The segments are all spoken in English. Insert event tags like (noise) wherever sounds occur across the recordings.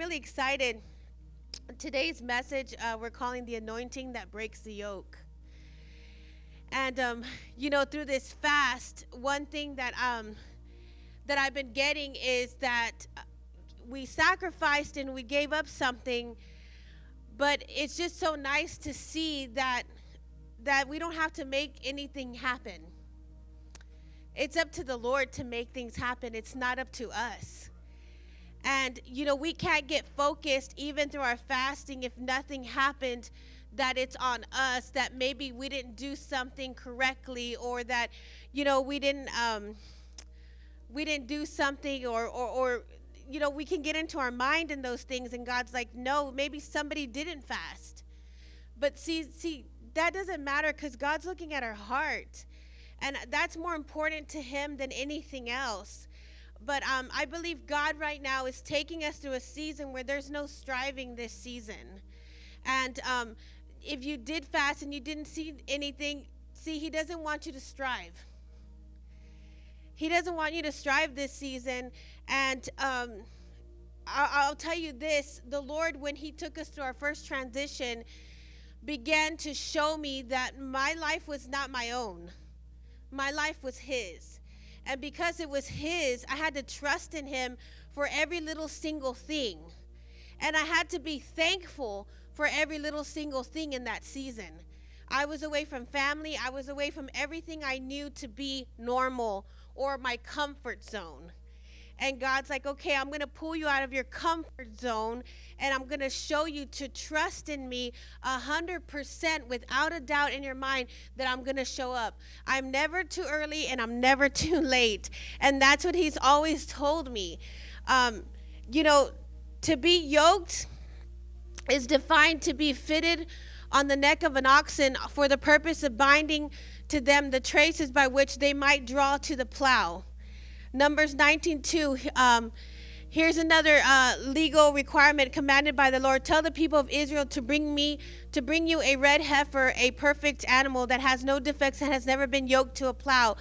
really excited. Today's message uh, we're calling the anointing that breaks the yoke. And um, you know, through this fast, one thing that um, that I've been getting is that uh, we sacrificed and we gave up something, but it's just so nice to see that that we don't have to make anything happen. It's up to the Lord to make things happen. It's not up to us. And, you know, we can't get focused even through our fasting if nothing happened that it's on us, that maybe we didn't do something correctly or that, you know, we didn't, um, we didn't do something or, or, or, you know, we can get into our mind in those things and God's like, no, maybe somebody didn't fast. But see, see, that doesn't matter because God's looking at our heart. And that's more important to him than anything else but um, I believe God right now is taking us through a season where there's no striving this season. And um, if you did fast and you didn't see anything, see, He doesn't want you to strive. He doesn't want you to strive this season. And um, I'll, I'll tell you this the Lord, when He took us through our first transition, began to show me that my life was not my own, my life was His and because it was His, I had to trust in Him for every little single thing. And I had to be thankful for every little single thing in that season. I was away from family, I was away from everything I knew to be normal or my comfort zone. And God's like, okay, I'm going to pull you out of your comfort zone and I'm going to show you to trust in me 100% without a doubt in your mind that I'm going to show up. I'm never too early and I'm never (laughs) too late. And that's what He's always told me. Um, you know, to be yoked is defined to be fitted on the neck of an oxen for the purpose of binding to them the traces by which they might draw to the plow. Numbers 19:2. Um, here's another uh, legal requirement commanded by the Lord. Tell the people of Israel to bring me to bring you a red heifer, a perfect animal that has no defects and has never been yoked to a plow.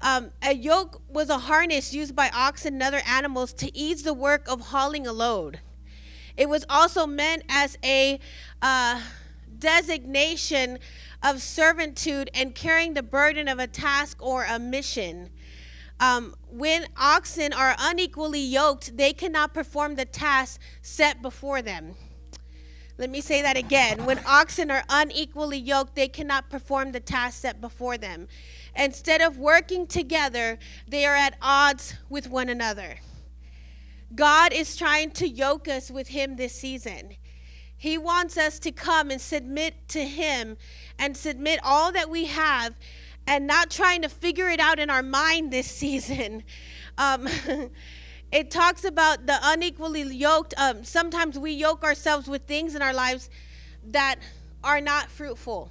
Um, a yoke was a harness used by oxen and other animals to ease the work of hauling a load. It was also meant as a uh, designation of servitude and carrying the burden of a task or a mission. Um, when oxen are unequally yoked, they cannot perform the task set before them. Let me say that again. When oxen are unequally yoked, they cannot perform the task set before them. Instead of working together, they are at odds with one another. God is trying to yoke us with Him this season. He wants us to come and submit to Him and submit all that we have and not trying to figure it out in our mind this season. (laughs) Um, (laughs) it talks about the unequally yoked. Um, sometimes we yoke ourselves with things in our lives that are not fruitful,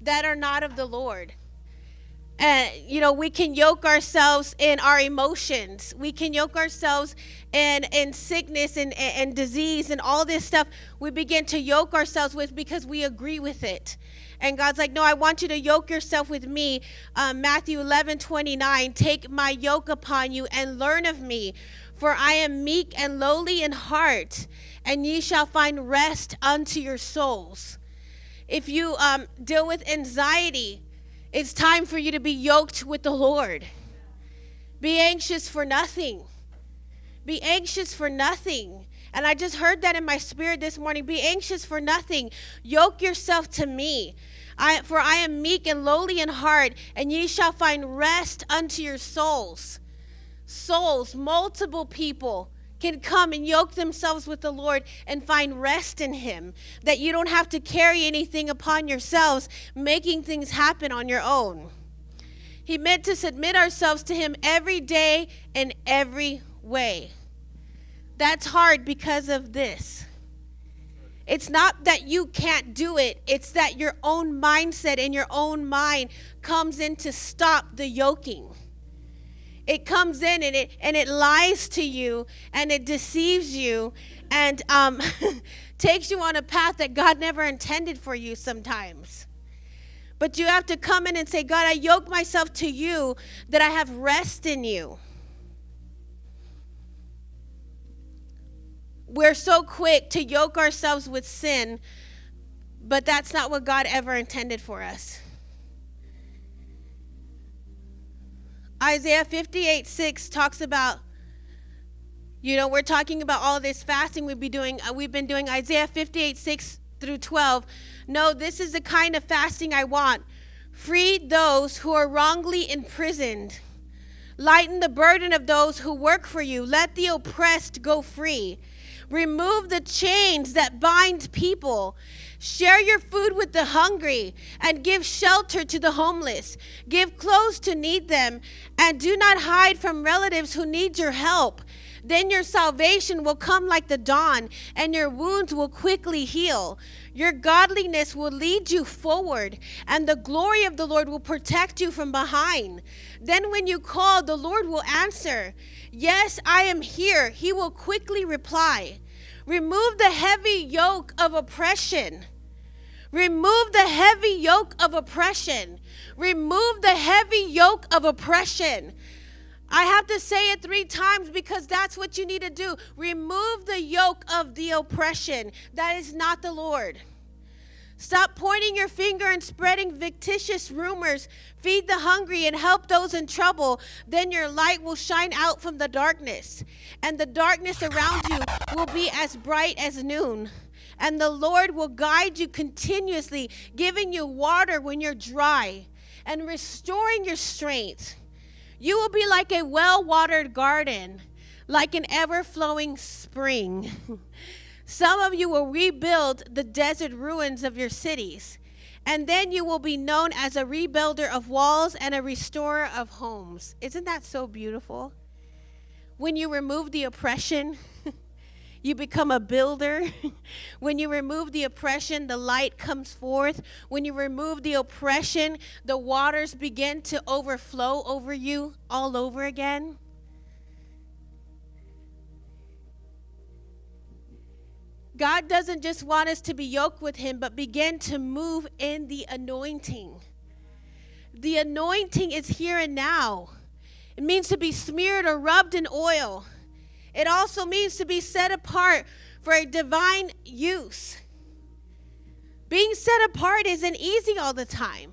that are not of the Lord. And, you know, we can yoke ourselves in our emotions. We can yoke ourselves in, in sickness and, and disease and all this stuff. We begin to yoke ourselves with because we agree with it. And God's like, no, I want you to yoke yourself with me. Um, Matthew 11, 29, take my yoke upon you and learn of me. For I am meek and lowly in heart, and ye shall find rest unto your souls. If you um, deal with anxiety, it's time for you to be yoked with the Lord. Be anxious for nothing. Be anxious for nothing. And I just heard that in my spirit this morning. Be anxious for nothing. Yoke yourself to me. I, for I am meek and lowly in heart, and ye shall find rest unto your souls. Souls, multiple people can come and yoke themselves with the Lord and find rest in Him. That you don't have to carry anything upon yourselves, making things happen on your own. He meant to submit ourselves to Him every day in every way. That's hard because of this. It's not that you can't do it, it's that your own mindset and your own mind comes in to stop the yoking. It comes in and it and it lies to you and it deceives you and um, (laughs) takes you on a path that God never intended for you sometimes. But you have to come in and say, God, I yoke myself to you that I have rest in you. we're so quick to yoke ourselves with sin, but that's not what God ever intended for us. Isaiah 58 6 talks about, you know, we're talking about all this fasting we've been doing. Uh, we've been doing Isaiah 58 6 through 12. No, this is the kind of fasting I want. Free those who are wrongly imprisoned. Lighten the burden of those who work for you. Let the oppressed go free. Remove the chains that bind people. Share your food with the hungry and give shelter to the homeless. Give clothes to need them and do not hide from relatives who need your help. Then your salvation will come like the dawn and your wounds will quickly heal. Your godliness will lead you forward, and the glory of the Lord will protect you from behind. Then, when you call, the Lord will answer, Yes, I am here. He will quickly reply. Remove the heavy yoke of oppression. Remove the heavy yoke of oppression. Remove the heavy yoke of oppression. I have to say it three times because that's what you need to do. Remove the yoke of the oppression. That is not the Lord. Stop pointing your finger and spreading fictitious rumors. Feed the hungry and help those in trouble. Then your light will shine out from the darkness, and the darkness around you will be as bright as noon. And the Lord will guide you continuously, giving you water when you're dry and restoring your strength. You will be like a well watered garden, like an ever flowing spring. (laughs) Some of you will rebuild the desert ruins of your cities, and then you will be known as a rebuilder of walls and a restorer of homes. Isn't that so beautiful? When you remove the oppression, you become a builder. (laughs) when you remove the oppression, the light comes forth. When you remove the oppression, the waters begin to overflow over you all over again. God doesn't just want us to be yoked with Him, but begin to move in the anointing. The anointing is here and now. It means to be smeared or rubbed in oil. It also means to be set apart for a divine use. Being set apart isn't easy all the time.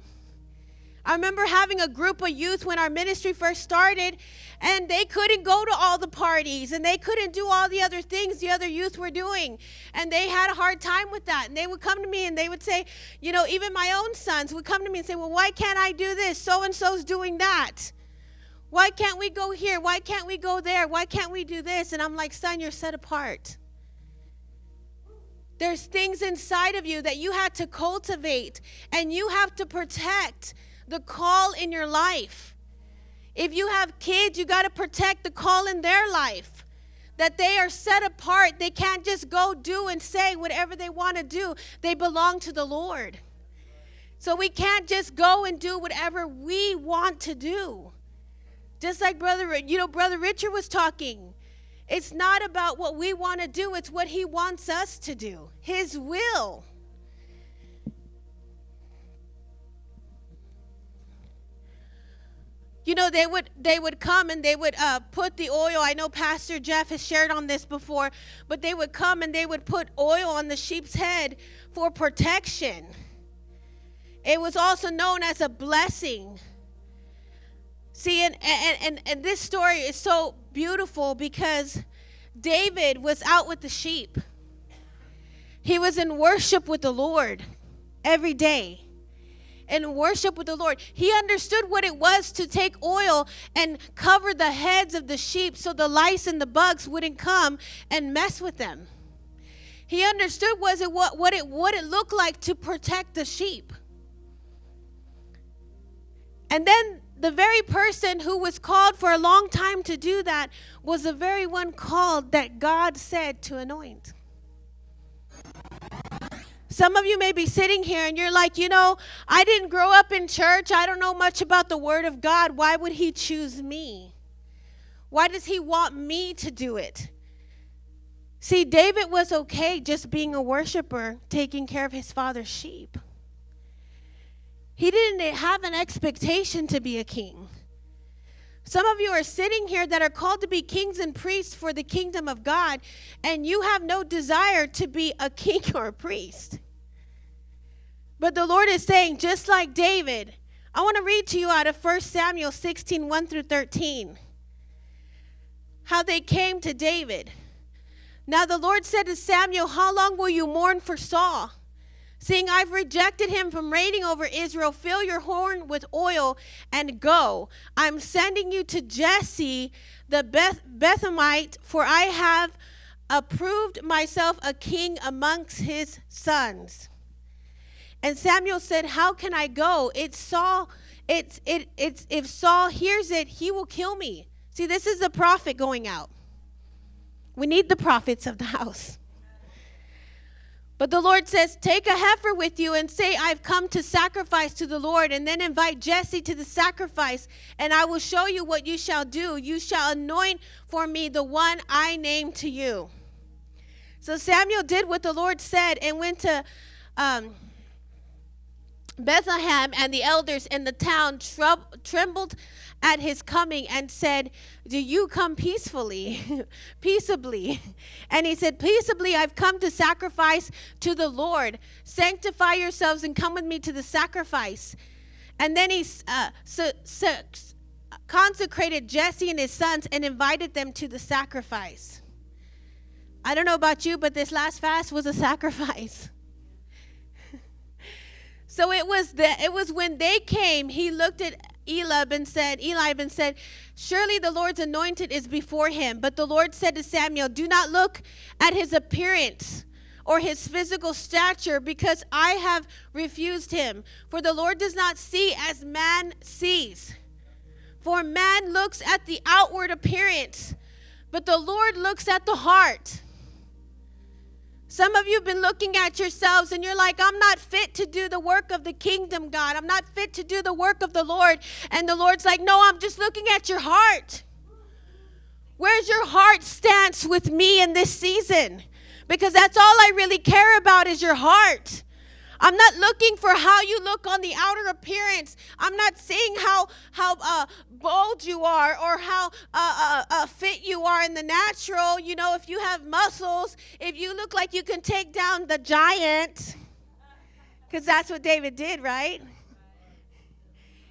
I remember having a group of youth when our ministry first started, and they couldn't go to all the parties and they couldn't do all the other things the other youth were doing. And they had a hard time with that. And they would come to me and they would say, you know, even my own sons would come to me and say, well, why can't I do this? So and so's doing that. Why can't we go here? Why can't we go there? Why can't we do this? And I'm like, son, you're set apart. There's things inside of you that you have to cultivate and you have to protect the call in your life. If you have kids, you got to protect the call in their life. That they are set apart. They can't just go do and say whatever they want to do. They belong to the Lord. So we can't just go and do whatever we want to do. Just like brother, you know, brother Richard was talking. It's not about what we want to do, it's what he wants us to do. His will. you know they would they would come and they would uh, put the oil i know pastor jeff has shared on this before but they would come and they would put oil on the sheep's head for protection it was also known as a blessing see and and, and, and this story is so beautiful because david was out with the sheep he was in worship with the lord every day In worship with the Lord. He understood what it was to take oil and cover the heads of the sheep so the lice and the bugs wouldn't come and mess with them. He understood was it what, what it what it looked like to protect the sheep. And then the very person who was called for a long time to do that was the very one called that God said to anoint. Some of you may be sitting here and you're like, you know, I didn't grow up in church. I don't know much about the Word of God. Why would He choose me? Why does He want me to do it? See, David was okay just being a worshiper, taking care of his father's sheep. He didn't have an expectation to be a king. Some of you are sitting here that are called to be kings and priests for the kingdom of God, and you have no desire to be a (laughs) king or a priest. But the Lord is saying, just like David, I want to read to you out of 1 Samuel 16 1 through 13. How they came to David. Now the Lord said to Samuel, How long will you mourn for Saul? Seeing I've rejected him from reigning over Israel, fill your horn with oil and go. I'm sending you to Jesse the Beth- for I have approved myself a king amongst his sons. And Samuel said, How can I go? It's Saul, it's it it's if Saul hears it, he will kill me. See, this is the prophet going out. We need the prophets of the house. But the Lord says, Take a heifer with you and say, I've come to sacrifice to the Lord, and then invite Jesse to the sacrifice, and I will show you what you shall do. You shall anoint for me the one I name to you. So Samuel did what the Lord said and went to um, Bethlehem, and the elders in the town trembled at his coming and said, Do you come peacefully, (laughs) peaceably? And he said, Peaceably, I've come to sacrifice to the Lord. Sanctify yourselves and come with me to the sacrifice. And then he uh, so, so, consecrated Jesse and his sons and invited them to the sacrifice. I don't know about you, but this last fast was a (laughs) sacrifice. (laughs) so it was the it was when they came, he looked at Eliab and said, Eliab and said, Surely the Lord's anointed is before him. But the Lord said to Samuel, Do not look at his appearance or his physical stature, because I have refused him. For the Lord does not see as man sees. For man looks at the outward appearance, but the Lord looks at the heart. Some of you have been looking at yourselves and you're like, I'm not fit to do the work of the kingdom, God. I'm not fit to do the work of the Lord. And the Lord's like, No, I'm just looking at your heart. Where's your heart stance with me in this season? Because that's all I really care about is your heart. I'm not looking for how you look on the outer appearance. I'm not seeing how how uh, bold you are or how uh, uh, uh, fit you are in the natural. You know, if you have muscles, if you look like you can take down the giant, because that's what David did, right?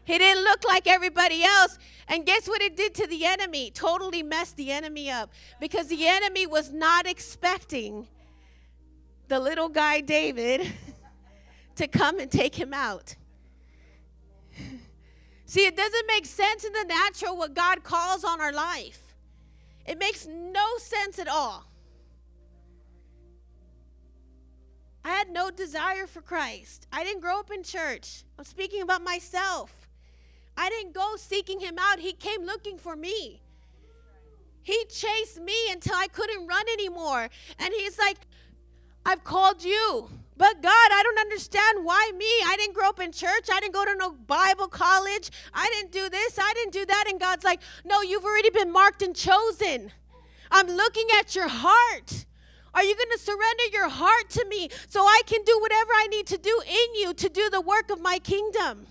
He didn't look like everybody else. And guess what it did to the enemy? Totally messed the enemy up because the enemy was not expecting the little guy David (laughs) to come and take him out. See, it doesn't make sense in the natural what God calls on our life. It makes no sense at all. I had no desire for Christ. I didn't grow up in church. I'm speaking about myself. I didn't go seeking him out. He came looking for me. He chased me until I couldn't run anymore. And he's like, I've called you. But God, I don't understand why me? I didn't grow up in church. I didn't go to no Bible college. I didn't do this. I didn't do that. And God's like, no, you've already been marked and chosen. I'm looking at your heart. Are you going to surrender your heart to me so I can do whatever I need to do in you to do the work of my kingdom?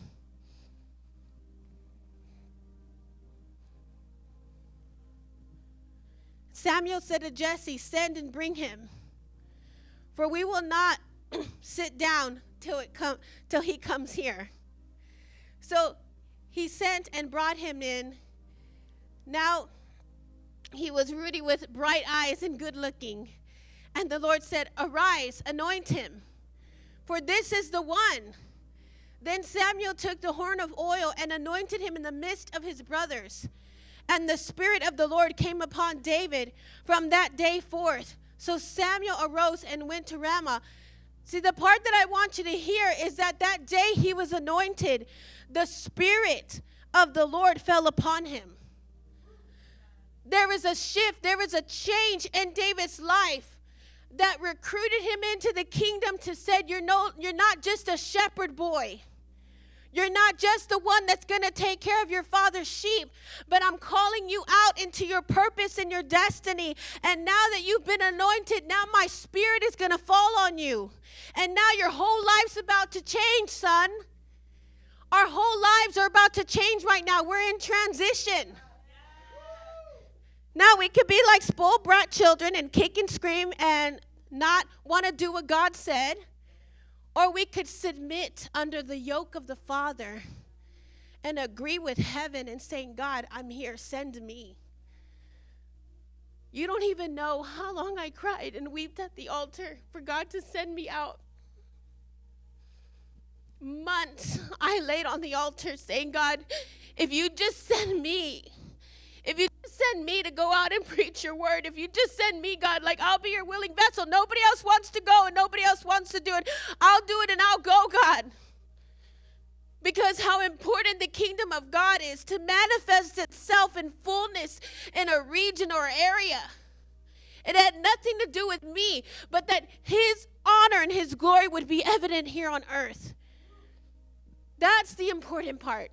Samuel said to Jesse, Send and bring him. For we will not (clears throat) sit down till it come till he comes here. So he sent and brought him in. Now he was ruddy with bright eyes and good looking. And the Lord said, Arise, anoint him, for this is the one. Then Samuel took the horn of oil and anointed him in the midst of his brothers. And the Spirit of the Lord came upon David from that day forth. So Samuel arose and went to Ramah. See, the part that I want you to hear is that that day he was anointed, the Spirit of the Lord fell upon him. There is a shift, there is a change in David's life that recruited him into the kingdom to said you're no you're not just a shepherd boy. You're not just the one that's going to take care of your father's sheep, but I'm calling you out into your purpose and your destiny. And now that you've been anointed, now my spirit is going to fall on you. And now your whole life's about to change, son. Our whole lives are about to change right now. We're in transition. Now we could be like spoiled brat children and kick and scream and not want to do what God said, or we could submit under the yoke of the Father and agree with heaven and saying, God, I'm here, send me. You don't even know how long I cried and wept at the altar for God to send me out. Months I laid on the altar saying, God, if you just send me, if you send me to go out and (laughs) preach your word, if you just send me, God, like I'll be your willing vessel. Nobody else wants to go and nobody else wants to do it. I'll do it and I'll go, God. Because how important the kingdom of God is to manifest itself in fullness in a region or area. It had nothing to do with me, but that His honor and His glory would be evident here on earth. That's the important part.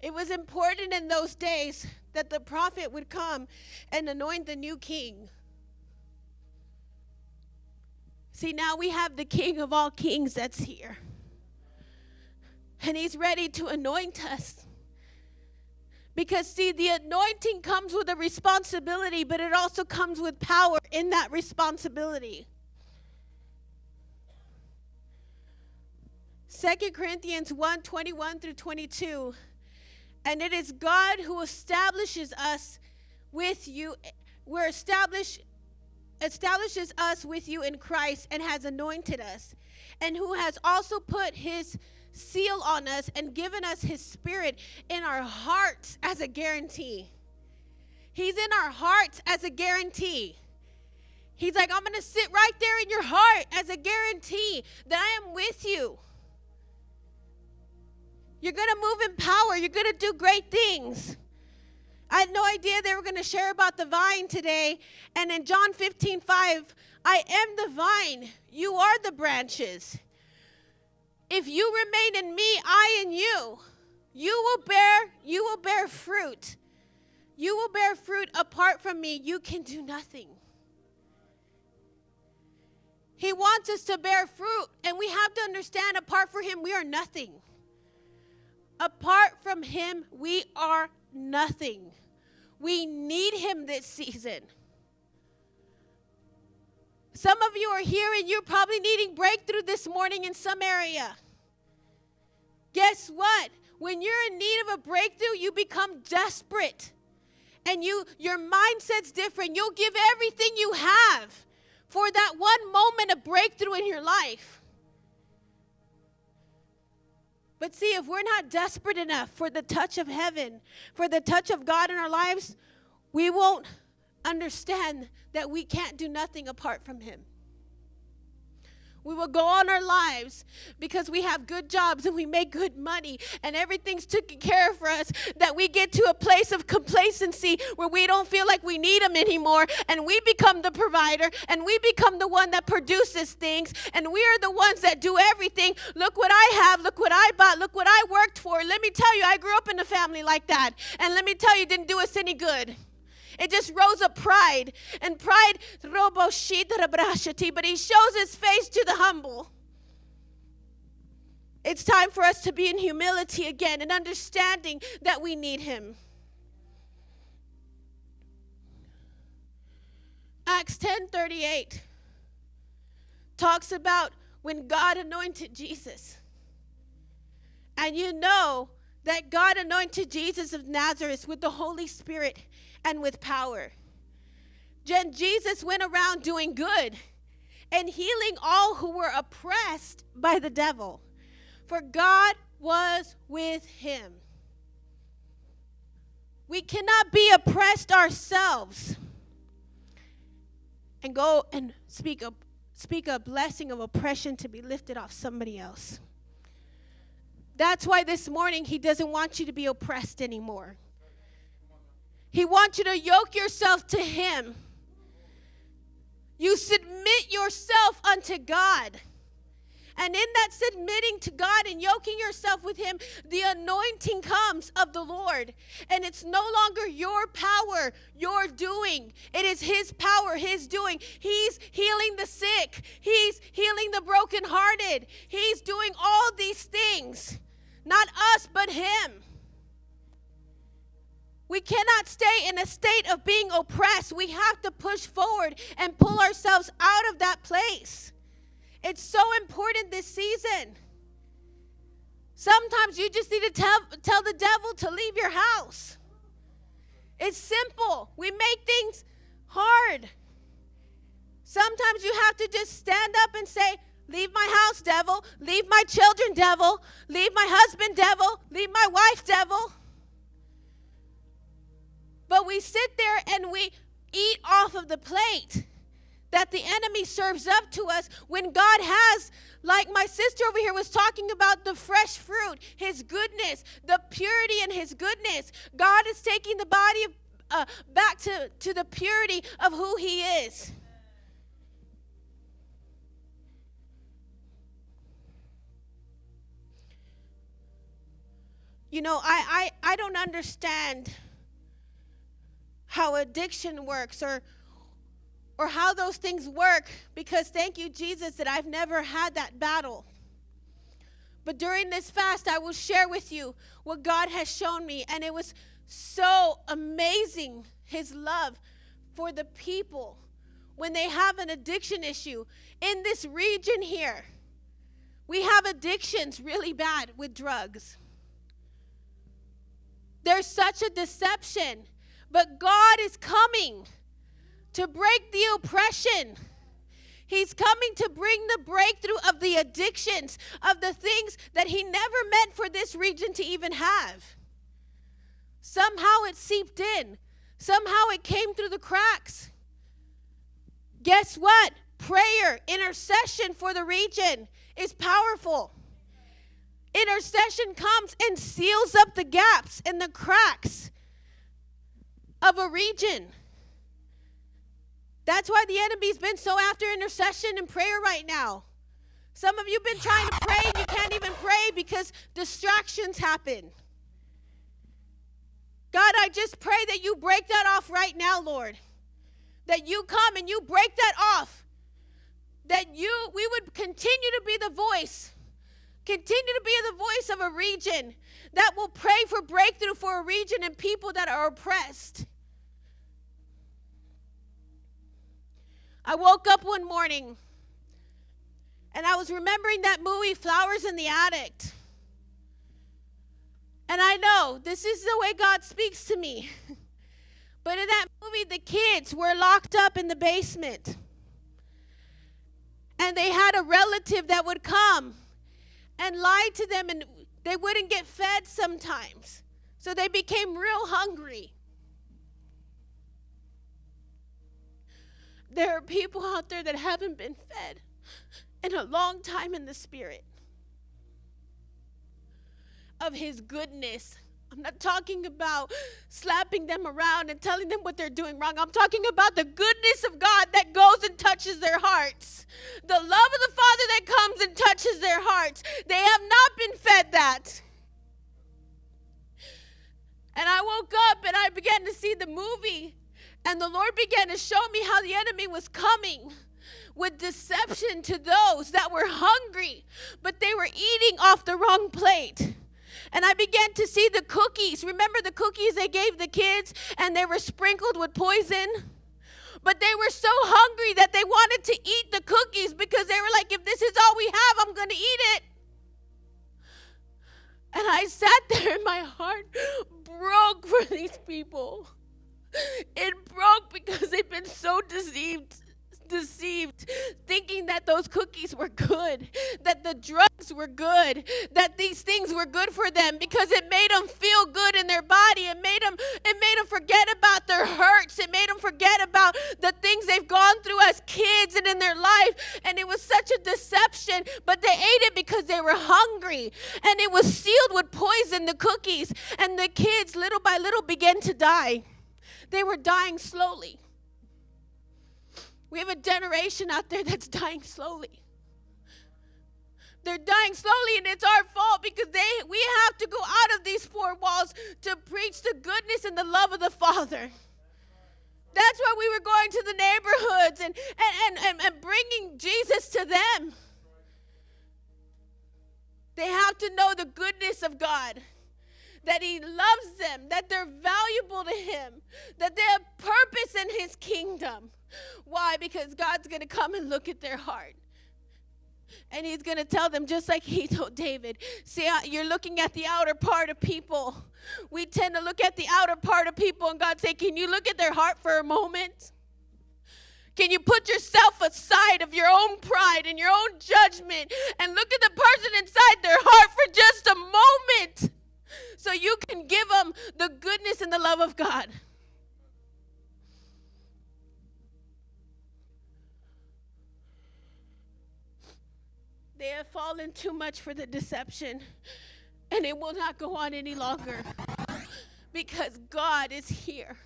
It was important in those days that the prophet would come and anoint the new king. See, now we have the king of all kings that's here. And he's ready to anoint us. Because, see, the anointing comes with a responsibility, but it also comes with power in that responsibility. Second Corinthians 1 21 through 22 and it is God who establishes us with you. We're established establishes us with you in Christ and has anointed us, and who has also put his seal on us and given us his spirit in our hearts as a guarantee. He's in our hearts as a guarantee. He's like, I'm going to sit right there in your heart as a guarantee that I am with you. You're going to move in power. You're going to do great things. I had no idea they were going to share about the vine today. And in John 15, 5, I am the vine, you are the branches. If you remain in me, I in you, you will bear, you will bear fruit. You will bear fruit apart from me. You can do nothing. He wants us to bear fruit, and we have to understand apart from him, we are nothing. Apart from Him, we are nothing. We need Him this season. Some of you are here and you're probably needing breakthrough this morning in some area. Guess what? When you're in need of a breakthrough, you become desperate. And you your mindset's different. You'll give everything you have for that one moment of breakthrough in your life. But see, if we're not desperate enough for the touch of heaven, for the touch of God in our lives, we won't understand that we can't do nothing apart from Him. We will go on our lives because we have good jobs and we make good money and everything's taken care of for us. That we get to a place of complacency where we don't feel like we need them anymore and we become the provider and we become the one that produces things and we are the ones that do everything. Look what I have, look what I bought, look what I worked for. Let me tell you, I grew up in a family like that. And let me tell you, didn't do us any good. It just rose up pride. And pride, but he shows his face to the humble. It's time for us to be in humility again and understanding that we need him. Acts 10:38 talks about when God anointed Jesus. And you know that God anointed Jesus of Nazareth with the Holy Spirit and with power. Jesus went around doing good and healing all who were oppressed by the devil, for God was with him. We cannot be oppressed ourselves and go and speak a, speak a blessing of oppression to be lifted off somebody else. That's why this morning he doesn't want you to be oppressed anymore. He wants you to yoke yourself to Him. You submit yourself unto God. And in that submitting to God and yoking yourself with Him, the anointing comes of the Lord. And it's no longer your power, your doing. It is His power, His doing. He's healing the sick, He's healing the brokenhearted. He's doing all these things. Not us, but Him. We cannot stay in a state of being oppressed. We have to push forward and pull ourselves out of that place. It's so important this season. Sometimes you just need to tell, tell the devil to leave your house. It's simple. We make things hard. Sometimes you have to just stand up and say, Leave my house, devil. Leave my children, devil. Leave my husband, devil. Leave my wife, devil. But we sit there and we eat off of the plate that the enemy serves up to us when God has, like my sister over here was talking about, the fresh fruit, His goodness, the purity in His goodness. God is taking the body uh, back to, to the purity of who He is. You know, I, I, I don't understand how addiction works or or how those things work because thank you Jesus that I've never had that battle. But during this fast I will share with you what God has shown me and it was so amazing his love for the people when they have an addiction issue in this region here. We have addictions really bad with drugs. There's such a deception. But God is coming to break the oppression. He's coming to bring the breakthrough of the addictions, of the things that He never meant for this region to even have. Somehow it seeped in, somehow it came through the cracks. Guess what? Prayer, intercession for the region is powerful. Intercession comes and seals up the gaps and the cracks of a region. That's why the enemy's been so after intercession and prayer right now. Some of you have been trying to pray and you can't even pray because distractions happen. God, I just pray that you break that off right now, Lord. That you come and you break that off. That you we would continue to be the voice Continue to be the voice of a region that will pray for breakthrough for a region and people that are oppressed. I woke up one morning and I was remembering that movie, Flowers in the Attic. And I know this is the way God speaks to me. (laughs) but in that movie, the kids were locked up in the basement. And they had a relative that would come and lie to them, and they wouldn't get fed sometimes. So they became real hungry. There are people out there that haven't been fed in a long time in the spirit of His goodness I'm not talking about slapping them around and telling them what they're doing wrong. I'm talking about the goodness of God that goes and touches their hearts. The love of the Father that comes and touches their hearts. They have not been fed that. And I woke up and I began to see the movie. And the Lord began to show me how the enemy was coming with deception to those that were hungry, but they were eating off the wrong plate. And I began to see the cookies. Remember the cookies they gave the kids and they were sprinkled with poison? But they were so hungry that they wanted to eat the cookies because they were like, if this is all we have, I'm going to eat it. And I sat (laughs) there and my heart broke for these people. It broke because they've been so deceived deceived, thinking that those cookies were good, that the drugs were good, that these things were good for them because it made them feel good in their body. It made them it made them forget about their hurts. It made them forget about the things they've gone through as kids and in their life. And it was such a deception, but they ate it because they were hungry. And it was sealed with poison, the cookies. And the kids little by little began to die. They were dying slowly. We have a generation out there that's dying slowly. They're dying slowly, and it's our fault because they we have to go out of these four walls to preach the goodness and the love of the Father. That's why we were going to the neighborhoods and, and, and, and bringing Jesus to them. They have to know the goodness of God. That He loves them, that they're valuable to Him, that they have purpose in His kingdom. Why? Because God's going to come and look at their heart. And he's going to tell them, just like he told David, see, you're looking at the outer part of people. We tend to look at the outer part of people, and God say, Can you look at their heart for a moment? Can you put yourself aside of your own pride and your own judgment and look at the person inside their heart for just a moment so you can give them the goodness and the love of God? They have fallen too much for the deception, and it will not go on any longer because God is here.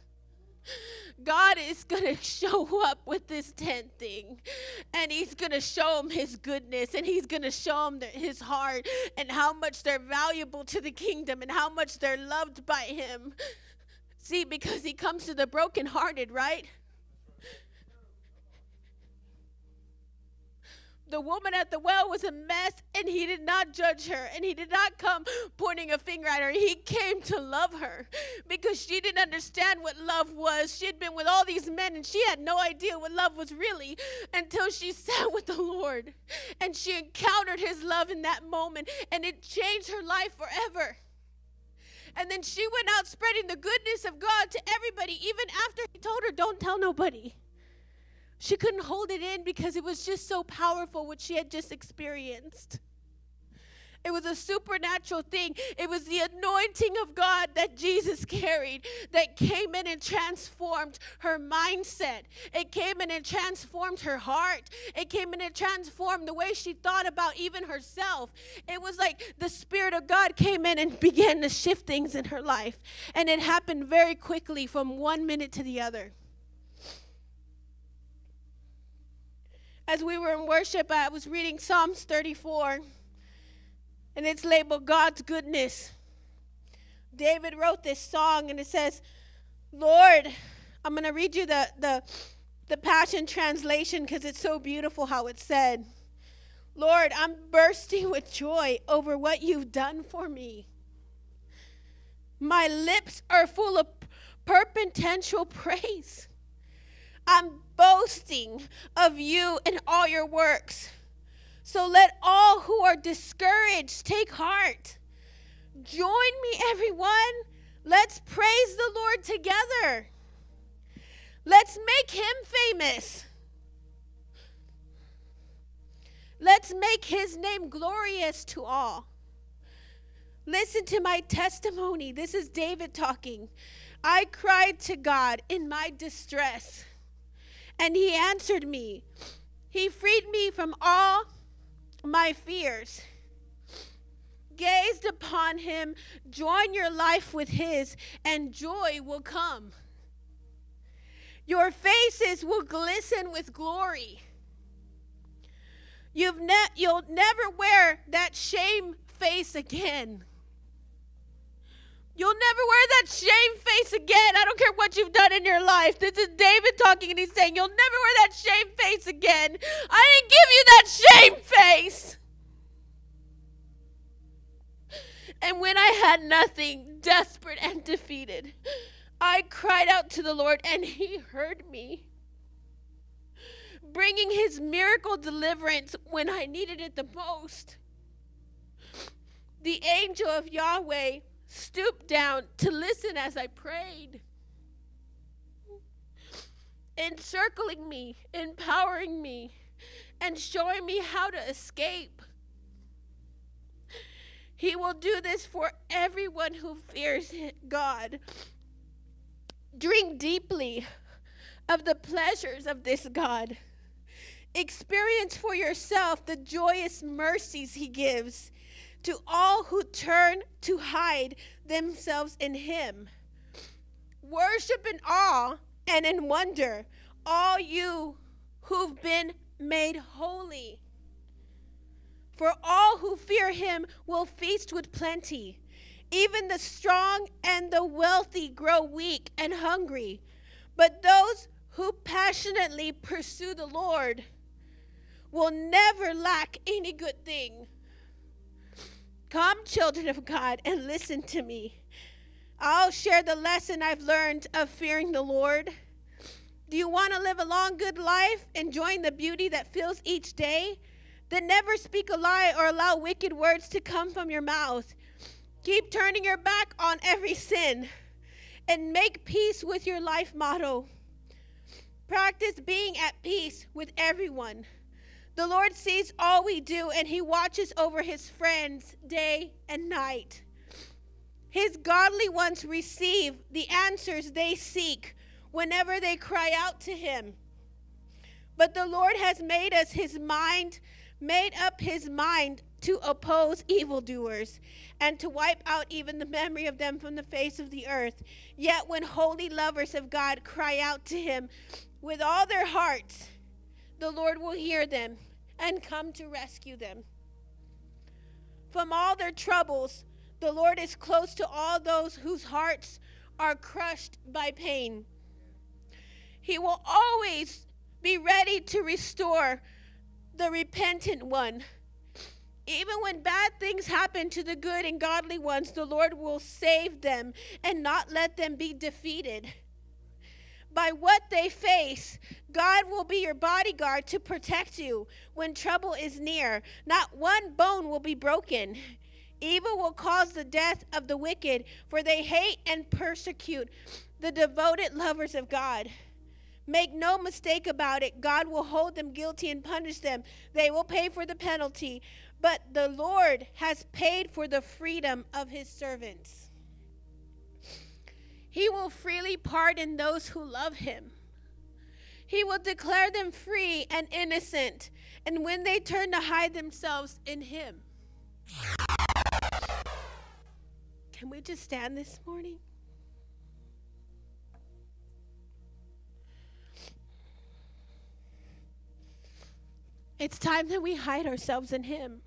God is going to show up with this tent thing and he's going to show them his goodness and he's going to show them his heart and how much they're valuable to the kingdom and how much they're loved by him. See, because he comes to the brokenhearted, right? The woman at the well was a mess and he did not judge her and he did not come pointing a finger at her. He came to love her because she didn't understand what love was. She had been with all these men and she had no idea what love was really until she (laughs) sat with the Lord and she encountered his love in that moment and it changed her life forever. And then she went out spreading the goodness of God to everybody, even after he told her, Don't tell nobody. She couldn't hold it in because it was just so powerful what she had just experienced. It was a supernatural thing. It was the anointing of God that Jesus carried that came in and transformed her mindset. It came in and transformed her heart. It came in and transformed the way she thought about even herself. It was like the Spirit of God came in and began to shift things in her life. And it happened very quickly from one minute to the other. As we were in worship, I was reading Psalms 34, and it's labeled God's Goodness. David wrote this song, and it says, Lord, I'm going to read you the, the, the Passion Translation because it's so beautiful how it said. Lord, I'm bursting with joy over what you've done for me. My lips are full of perpetual praise. I'm boasting of you and all your works. So let all who are discouraged take heart. Join me, everyone. Let's praise the Lord together. Let's make him famous. Let's make his name glorious to all. Listen to my testimony. This is David talking. I cried to God in my distress and he answered me. He freed me from all my fears. Gazed upon him, join your life with his, and joy will come. Your faces will glisten with glory. You've ne- you'll never wear that shame face again. You'll never wear that shame face again. I don't what you've done in your life. This is David talking, and he's saying, You'll never wear that shame face again. I didn't give you that shame face. And when I had nothing, desperate and defeated, I cried out to the Lord, and he heard me, bringing his miracle deliverance when I needed it the most. The angel of Yahweh stooped down to listen as I prayed, encircling me, empowering me, and showing me how to escape. He will do this for everyone who fears God. Drink deeply of the pleasures of this God. Experience for yourself the joyous mercies He gives to all who turn to hide themselves in him. Worship in awe and in wonder, all you who've been made holy. For all who fear him will feast with plenty. Even the strong and the wealthy grow weak and hungry. But those who passionately pursue the Lord will never lack any good thing. Come, children of God, and listen to me. I'll share the lesson I've learned of fearing the Lord. Do you want to live a long, good life, enjoying the beauty that fills each day? Then never speak a lie or allow wicked words to come from your mouth. Keep turning your back on every sin and make peace with your life motto. Practice being at peace with everyone. The Lord sees all we do and he watches over his friends day and night. His godly ones receive the answers they seek whenever they cry out to him. But the Lord has made us his mind, made up his mind to oppose evildoers and to wipe out even the memory of them from the face of the earth. Yet when holy lovers of God cry out to him with all their hearts, the Lord will hear them and come to rescue them. From all their troubles, the Lord is close to all those whose hearts are crushed by pain. He will always be ready to restore the repentant one. Even when bad things happen to the good and godly ones, the Lord will save them and not let them be defeated. By what they face, God will be your bodyguard to protect you when trouble is near. Not one bone will be broken. Evil will cause the death of the wicked, for they hate and persecute the devoted lovers of God. Make no mistake about it, God will hold them guilty and punish them. They will pay for the penalty, but the Lord has paid for the freedom of his servants. He will freely pardon those who love him. He will declare them free and innocent, and when they turn to hide themselves in him. Can we just stand this morning? It's time that we hide ourselves in Him.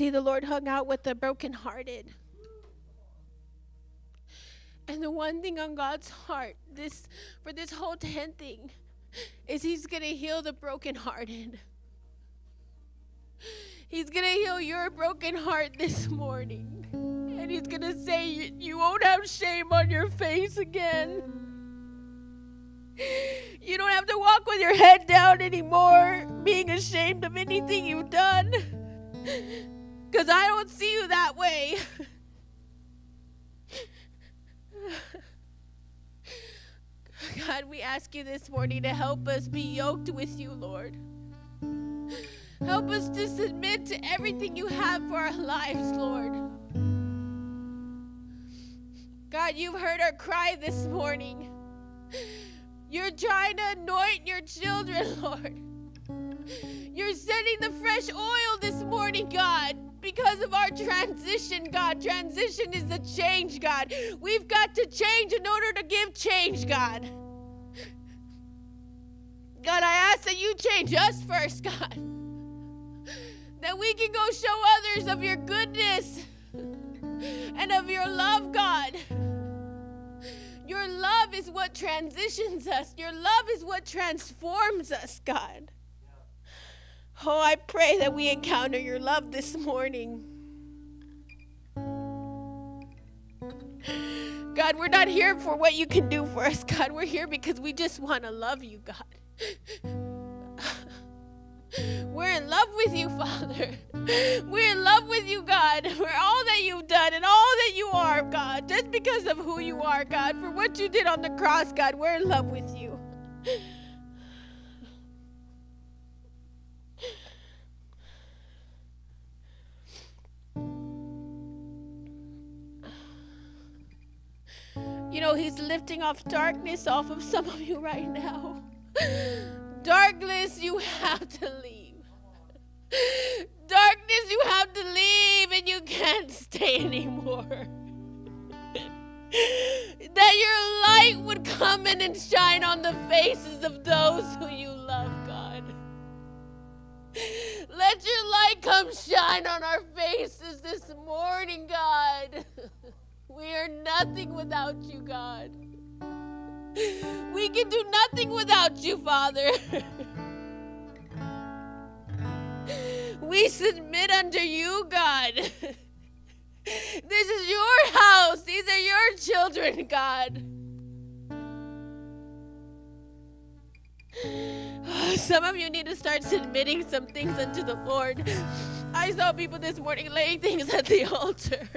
See, the Lord hung out with the brokenhearted. And the one thing on God's heart, this for this whole tent thing, is he's to heal the brokenhearted. He's to heal your broken heart this morning. And he's to say, You won't have shame on your face again. You don't have to walk with your head down anymore, being ashamed of anything you've done. Because I don't see you that way. God, we ask you this morning to help us be yoked with you, Lord. Help us to submit to everything you have for our lives, Lord. God, you've heard our cry this morning. You're trying to anoint your children, (laughs) Lord. You're sending the fresh oil this morning, God because of our transition, God. Transition is the change, God. We've got to change in order to give change, God. God, I ask that you change us first, God. That we can go show others of your goodness and of your love, God. Your love is what transitions us, your love is what transforms us, God. Oh, I pray that we encounter your love this morning. God, we're not here for what you can do for us, God. We're here because we just want to love you, God. We're in love with you, Father. We're in love with you, God, for all that you've done and all that you are, God, just because of who you are, God, for what you did on the cross, God. We're in love with you. You know, He's lifting off darkness off of some of you right now. Darkness, you have to leave. Darkness, you have to leave and you can't stay anymore. that your light would come in and shine on the faces of those who you love, God. Let your light come shine on our faces this morning, God. (laughs) We are nothing without you, God. We can do nothing without you, Father. We submit under you, God. This is your house. These are your children, God. Oh, some of you need to start submitting some things unto the Lord. I saw people this morning laying things at the (laughs) altar.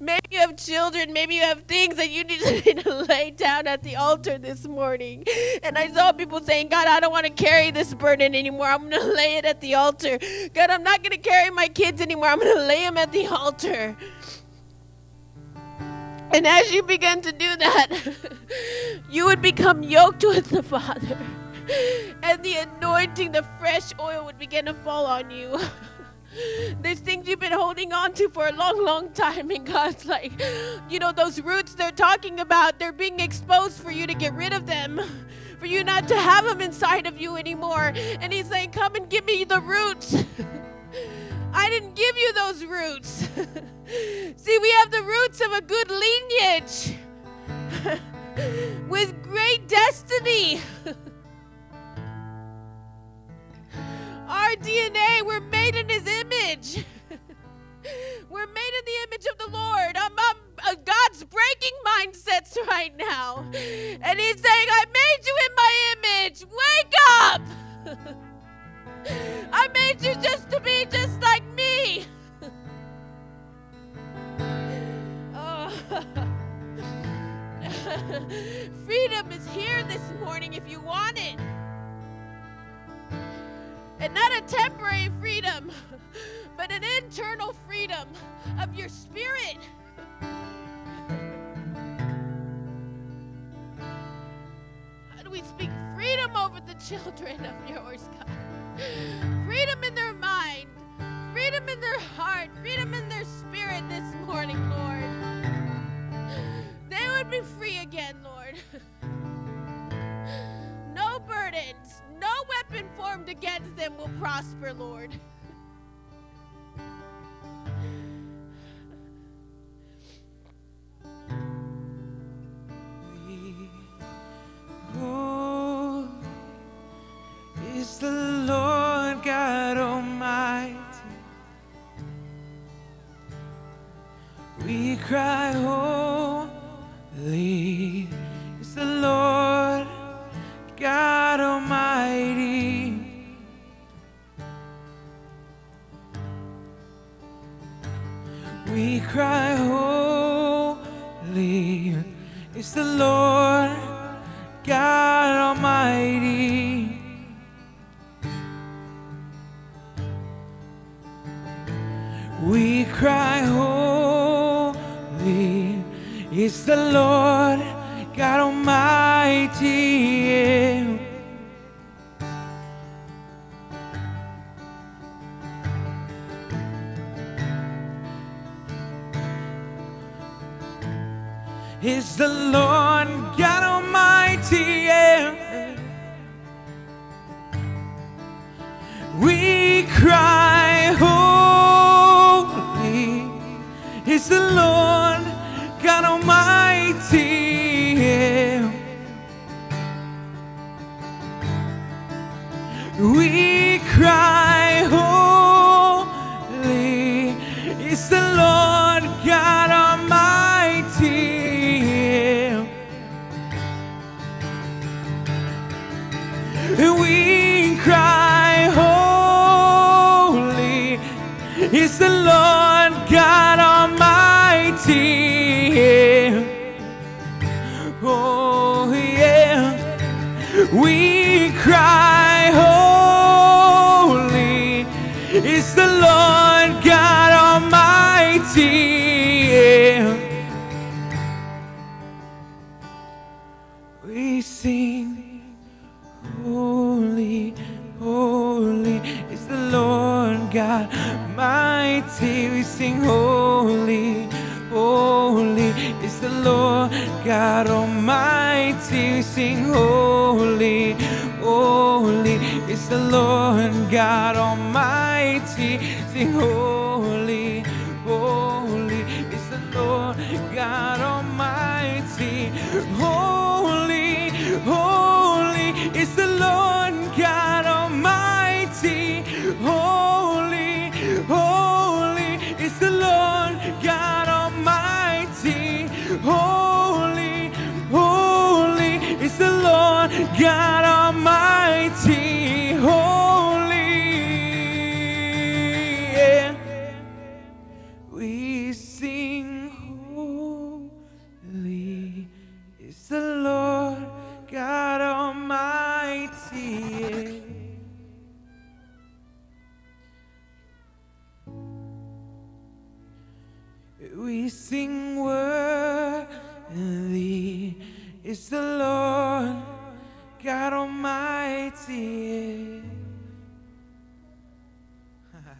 Maybe you have children, maybe you have things that you (laughs) need to lay down at the altar this morning. And I saw people saying, God, I don't want to carry this burden anymore. I'm going (laughs) to lay it at the altar. God, I'm not going to carry my kids anymore. I'm going to lay them at the altar. And as you begin to do that, (laughs) you would become yoked with the Father. And the anointing, the fresh oil would begin to fall on you. There's things you've been holding on to for a long, long time, and God's like, you know, those roots they're talking about, they're being exposed for you to get rid of them, for you not to have them inside of you anymore. And He's saying, Come and give me the roots. (laughs) I didn't give you those roots. (laughs) See, we have the roots of a good lineage (laughs) with great destiny. Our DNA, we're made in His image. (laughs) we're made in the image of the Lord. I'm, I'm uh, God's breaking mindsets right now. And He's saying, I made you in my image. Wake up. (laughs) I made you just to be just like me. (laughs) oh. Freedom is here this morning if you want it and not a temporary freedom, but an internal freedom of your spirit. How do we speak freedom over the children of yours, God? Freedom in their mind, freedom in their heart, freedom in their spirit this morning, Lord. They would be free again, Lord. No burdens, no weapon formed against them will prosper, Lord. Yeah. Oh, yeah. We sing, Holy, holy is the Lord God Almighty. Sing, Holy, Almighty. (laughs)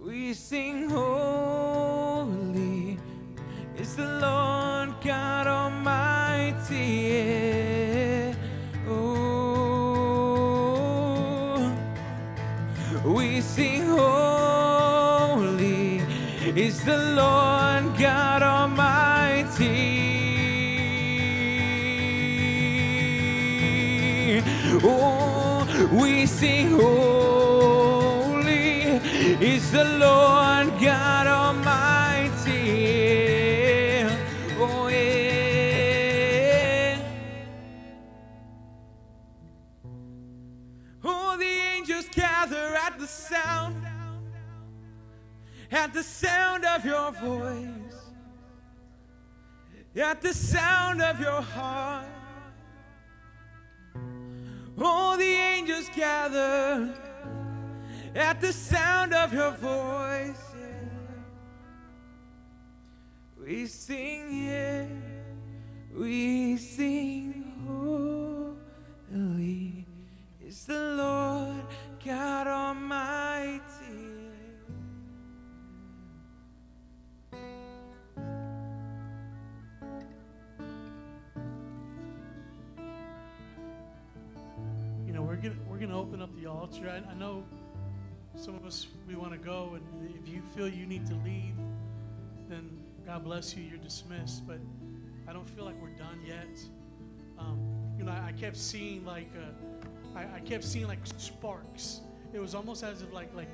We sing holy Oh, we sing holy is the Lord God Almighty. Oh, yeah. Oh, the angels gather at the sound, at the sound of your voice, at the sound of your heart. At the sound of your voice. yeah. We sing, feel you need to leave, then God bless you. You're dismissed. But I don't feel like we're done yet. Um, you know, I, I kept seeing like uh, I, I kept seeing like sparks. It was almost as if like like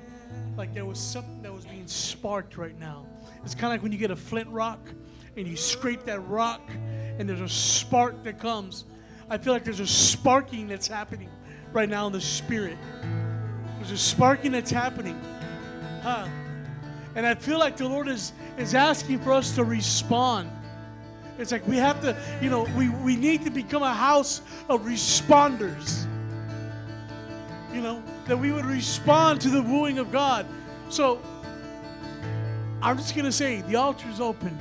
like there was something that was being sparked right now. It's kind of like when you get a flint rock and you scrape that rock, and there's a spark that comes. I feel like there's a sparking that's happening right now in the spirit. There's a sparking that's happening. Huh? And I feel like the Lord is, is asking for us to respond. It's like we have to, you know, we, we need to become a house of responders. You know, that we would respond to the wooing of God. So I'm just going to say the altar's open.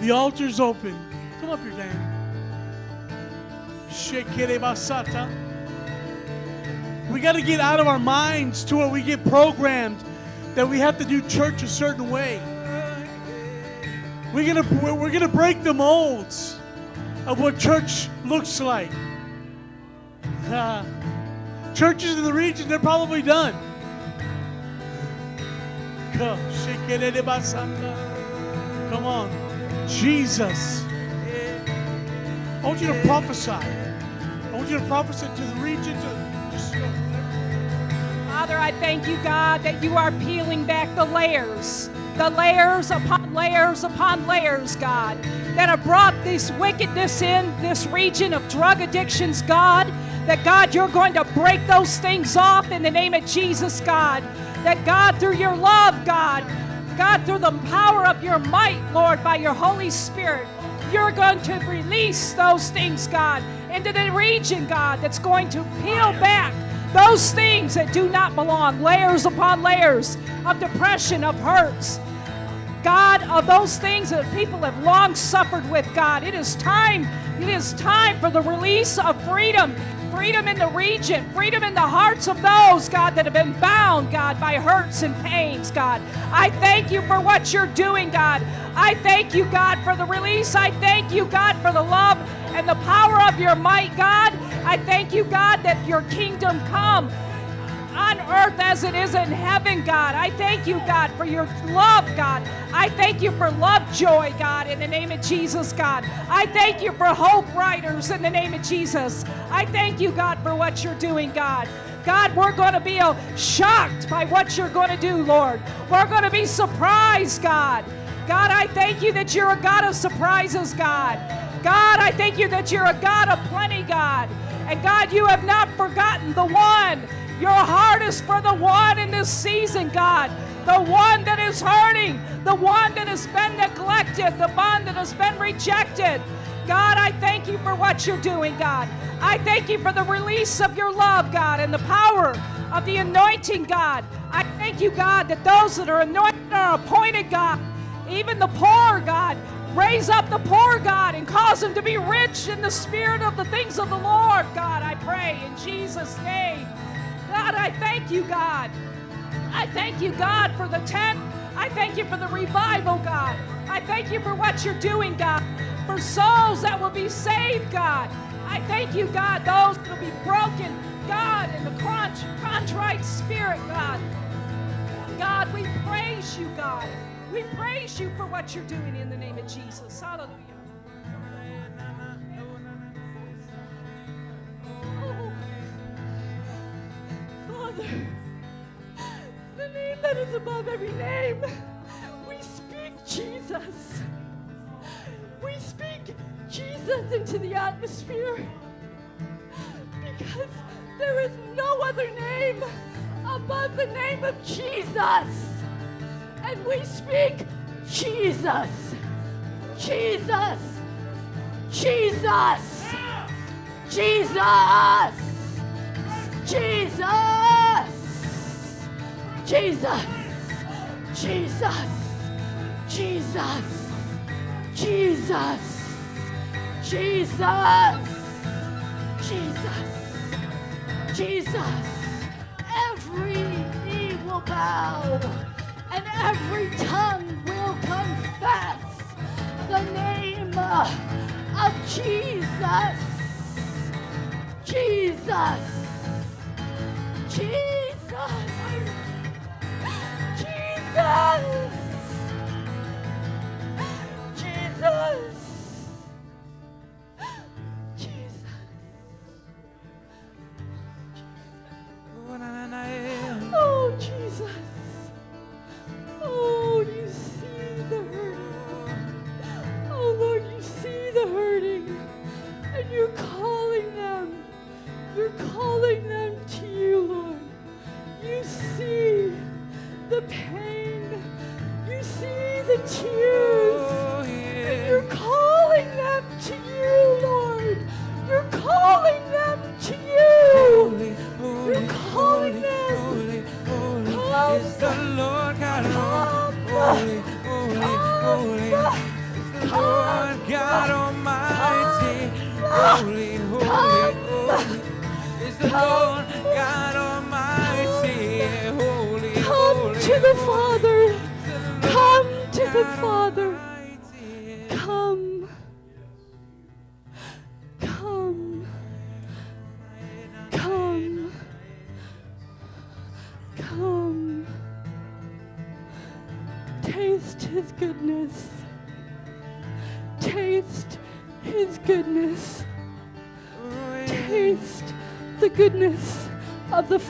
The altar's open. Come up here, Dan. Shekere basata. We got to get out of our minds to where we get programmed that we have to do church a certain way. We're gonna we're, gonna break the molds of what church looks like. Uh, (laughs) churches in the region, they're probably done. Come. On, Jesus. I want you to prophesy. I want you to prophesy to the region. To, just, Father, I thank you, God, that you are peeling back the layers, the layers upon layers upon layers, God, that have brought this wickedness in this region of drug addictions, God. That God, you're going to break those things off in the name of Jesus, God. That God, through your love, God, God, through the power of your might, Lord, by your Holy Spirit, you're going to release those things, God, into the region, God, that's going to peel back those things that do not belong, layers upon layers of depression, of hurts. God, of those things that people have long suffered with, God. It is time, it is time for the release of freedom. Freedom in the region, freedom in the hearts of those, God, that have been bound, God, by hurts and pains, God. I thank you for what you're doing, God. I thank you, God, for the release. I thank you, God, for the love and the power of your might, God. I thank you, God, that your kingdom come. on earth as it is in heaven, God. I thank you, God, for your love, God. I thank you for love joy, God, in the name of Jesus, God. I thank you for hope writers in the name of Jesus. I thank you, God, for what you're doing, God. God, we're going to be uh, shocked by what you're going to do, Lord. We're going to be surprised, God. God, I thank you that you're a God of surprises, God. God, I thank you that you're a God of plenty, God. And God, you have not forgotten the one. Your heart is for the one in this season, God. The one that is hurting, the one that has been neglected, the one that has been rejected. God, I thank you for what you're doing, God. I thank you for the release of your love, God, and the power of the anointing, God. I thank you, God, that those that are anointed are appointed, God. Even the poor, God, raise up the poor, God, and cause them to be rich in the spirit of the things of the Lord, God. I pray in Jesus' name. God, I thank you, God. I thank you, God, for the tent. I thank you for the revival, God. I thank you for what you're doing, God for souls that will be saved, God. I thank you, God, those that will be broken, God, in the contrite spirit, God. God, we praise you, God. We praise you for what you're doing in the name of Jesus. Hallelujah. Oh, Father, the name that is above every name, we speak Jesus. We speak Jesus into the atmosphere because there is no other name above the name of Jesus. And we speak Jesus. Jesus. Jesus. Jesus. Jesus. Jesus. Jesus. Jesus. Jesus. Jesus. Jesus. Jesus. Every knee will bow and every tongue will confess the name of Jesus. Jesus. Jesus. Jesus.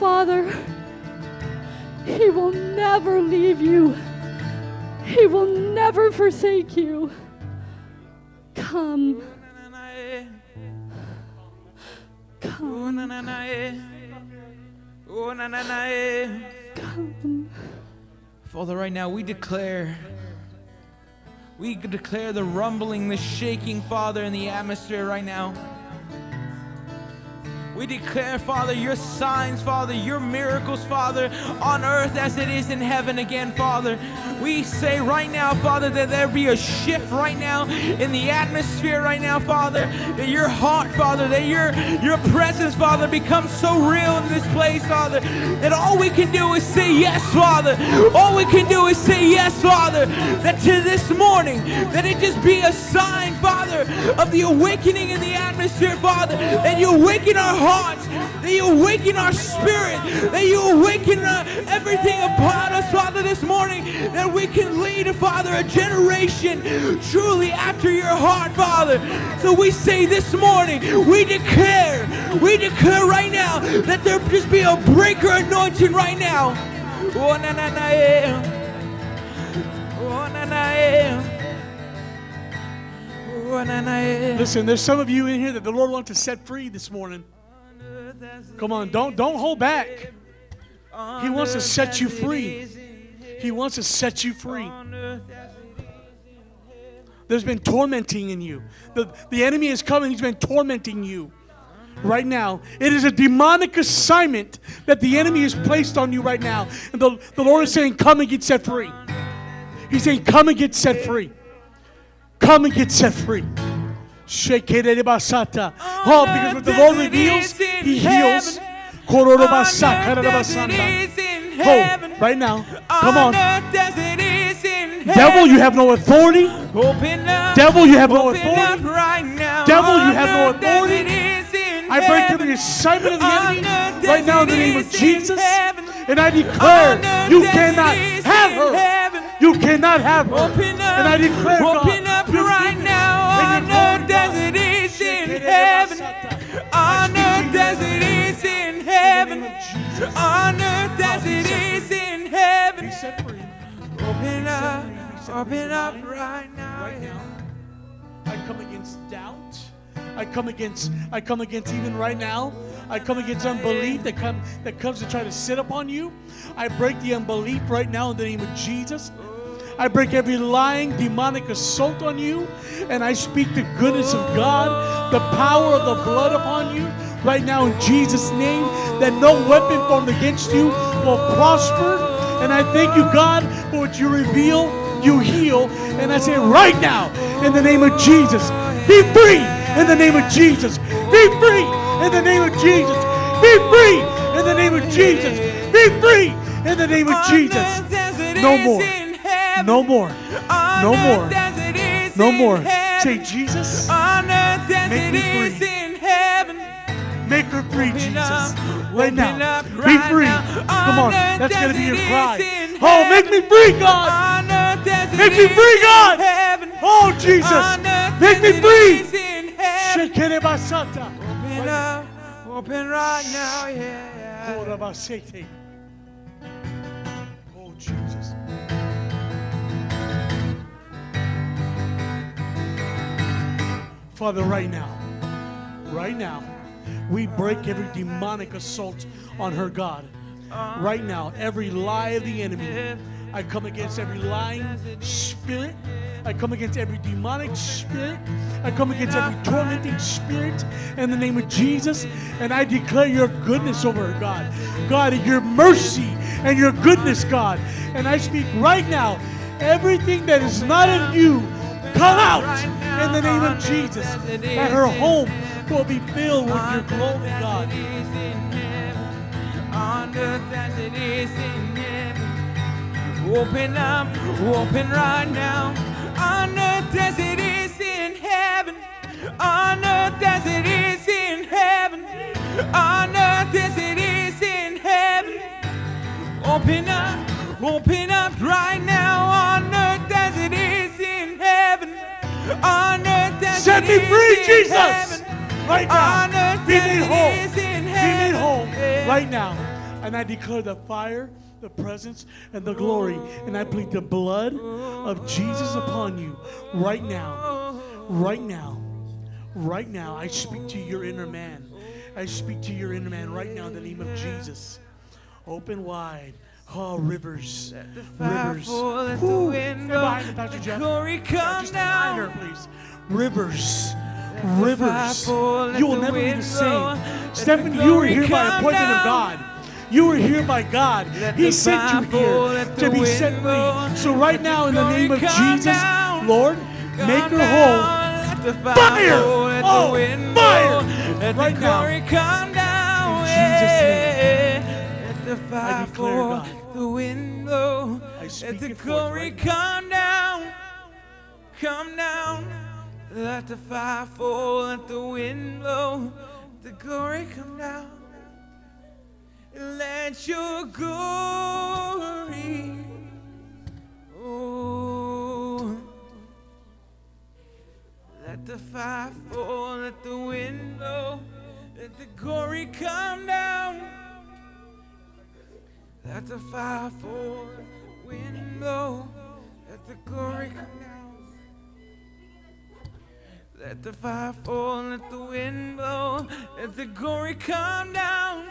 Father. He will never leave you. He will never forsake you. Come, eh. come. Father, right now we declare, we declare the rumbling, the shaking, Father, in the atmosphere right now. We declare, Father, your signs, Father, your miracles, Father, on earth as it is in heaven again, Father. We say right now, Father, that there be a shift right now in the atmosphere right now, Father, that your heart, Father, that your, your presence, Father, becomes so real in this place, Father, that all we can do is say yes, Father. All we can do is say yes, Father, that to this morning, that it just be a sign, Father of the awakening in the atmosphere, Father, that you awaken our hearts, that you awaken our spirit, that you awaken uh, everything upon us, Father, this morning, that we can lead, Father, a generation truly after your heart, Father. So we say this morning, we declare, we declare right now that there just be a breaker anointing right now. Oh, na, na, na. Oh, yeah. Oh, na, yeah. Listen, there's some of you in here that the Lord wants to set free this morning. Come on, don't don't hold back. He wants to set you free. He wants to set you free. There's been tormenting in you. The, the enemy is coming, he's been tormenting you right now. It is a demonic assignment that the enemy has placed on you right now. And the, the Lord is saying, Come and get set free. He's saying, Come and get set free. Come and get set free. Oh, because what the Lord reveals, He heals. Oh, right now. Come on. Devil, you have no authority. Devil, you have no authority. right now. Devil, you have no authority. it is in I break every assignment of the enemy right now in the name of Jesus. And I declare you cannot have her. You cannot have her. And I declare, God, up your as it is in heaven. In the name of Jesus. Honor God, as it is in heaven. Be set free. Open up. free, be set free. Open up right now. right now. I come against doubt. I come against I come against even right now. I come against unbelief that come that comes to try to sit upon you. I break the unbelief right now in the name of Jesus. I break every lying demonic assault on you and I speak the goodness of God, the power of the blood upon you right now in Jesus name that no weapon formed against you will prosper. And I thank you God for what you reveal, you heal, and I say right now in the name of Jesus, be free in the name of Jesus. Be free in the name of Jesus. Be free in the name of Jesus. Be free in the name of Jesus. No more. No more. No more. No more. Say, Jesus, Make me free. Make her free, Jesus. Right now. Be free. Come on. That's going to be your cry. Oh, make me free, God. Make me free, God. Oh, Jesus. Make me free. Shekerebasata. Open up, open right now, yeah. Korabasete. Oh, Jesus. Father, right now, right now, we break every demonic assault on her, God. Right now, every lie of the enemy, I come against every lying spirit. I come against every demonic spirit. I come against every tormenting spirit in the name of Jesus. And I declare your goodness over her, God. God, your mercy and your goodness, God. And I speak right now, everything that is not of you, come out in the name of Jesus. At her home will be filled with your glory, God. On earth as it is in heaven. Open up, open right now. On earth as it is in heaven. On earth as it is in heaven. On earth as it is in heaven. Open up, open up right now. On earth as it is in heaven. On earth as Set it me free, in Jesus. heaven. Right now. Be made whole. Be made whole right now. And I declare the fire, the presence, and the glory. And I plead the blood of Jesus upon you right now. Right now. Right now. I speak to your inner man. I speak to your inner man right now in the name of Jesus. Open wide. Oh, rivers. Rivers. fall, let the Whew. wind Get blow, behind me, Pastor the Jeff. glory come just down. please. Rivers. Rivers. You will never be the same. Stephanie, you were glory here by appointment of. God. You were here by God. He sent you here to be set free. So right now, in the name of Jesus. Lord, make her whole. Fire, Oh, the fire! Oh, right the now. come down. In Jesus' the fire declare, God. the wind blow, I speak let the glory come down, come down, Let the fire fall, let the wind blow, the glory come down. Let your glory, oh, let the fire fall, let the wind blow, let the glory come down. Let the fire fall, wind blow, let the glory come down. Let the fire fall, let the wind blow, let the glory come down,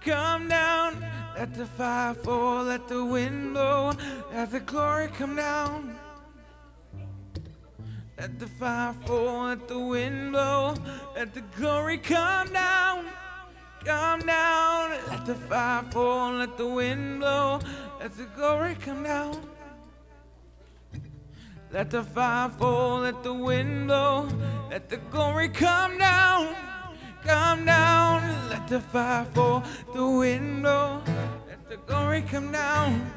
come down. Let the fire fall, let the wind blow, let the glory come down. Let the fire fall, let the wind blow, let the glory come down, come down. Let the fire fall, let the wind blow, let the glory come down. Let the fire fall, let the wind blow, let the glory come down, come down. Let the fire fall, the wind blow, let the glory come down.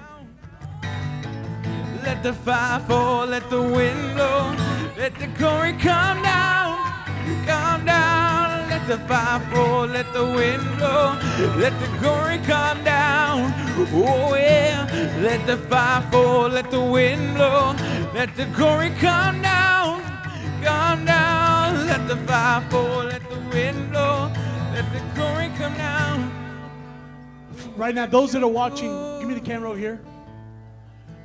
Let the fire fall, let the wind blow, let the glory come down, come down. Let the fire fall, let the wind blow, let glory come down. Oh yeah, let the fire fall, let the wind blow, let the glory come down, come down. Let the fire fall, let the wind blow, let the glory come down. Right now, those that are watching, give me the camera over here.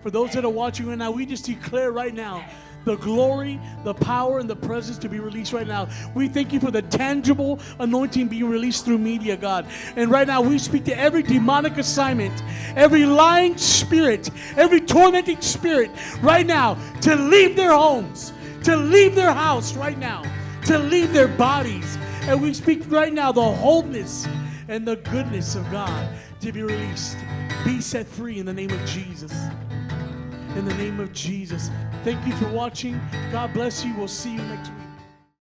For those that are watching right now, we just declare right now the glory, the power, and the presence to be released right now. We thank you for the tangible anointing being released through media, God. And right now, we speak to every demonic assignment, every lying spirit, every tormenting spirit right now to leave their homes, to leave their house right now, to leave their bodies. And we speak right now the wholeness and the goodness of God to be released. Be set free in the name of Jesus in the name of Jesus. Thank you for watching. God bless you. We'll see you next week.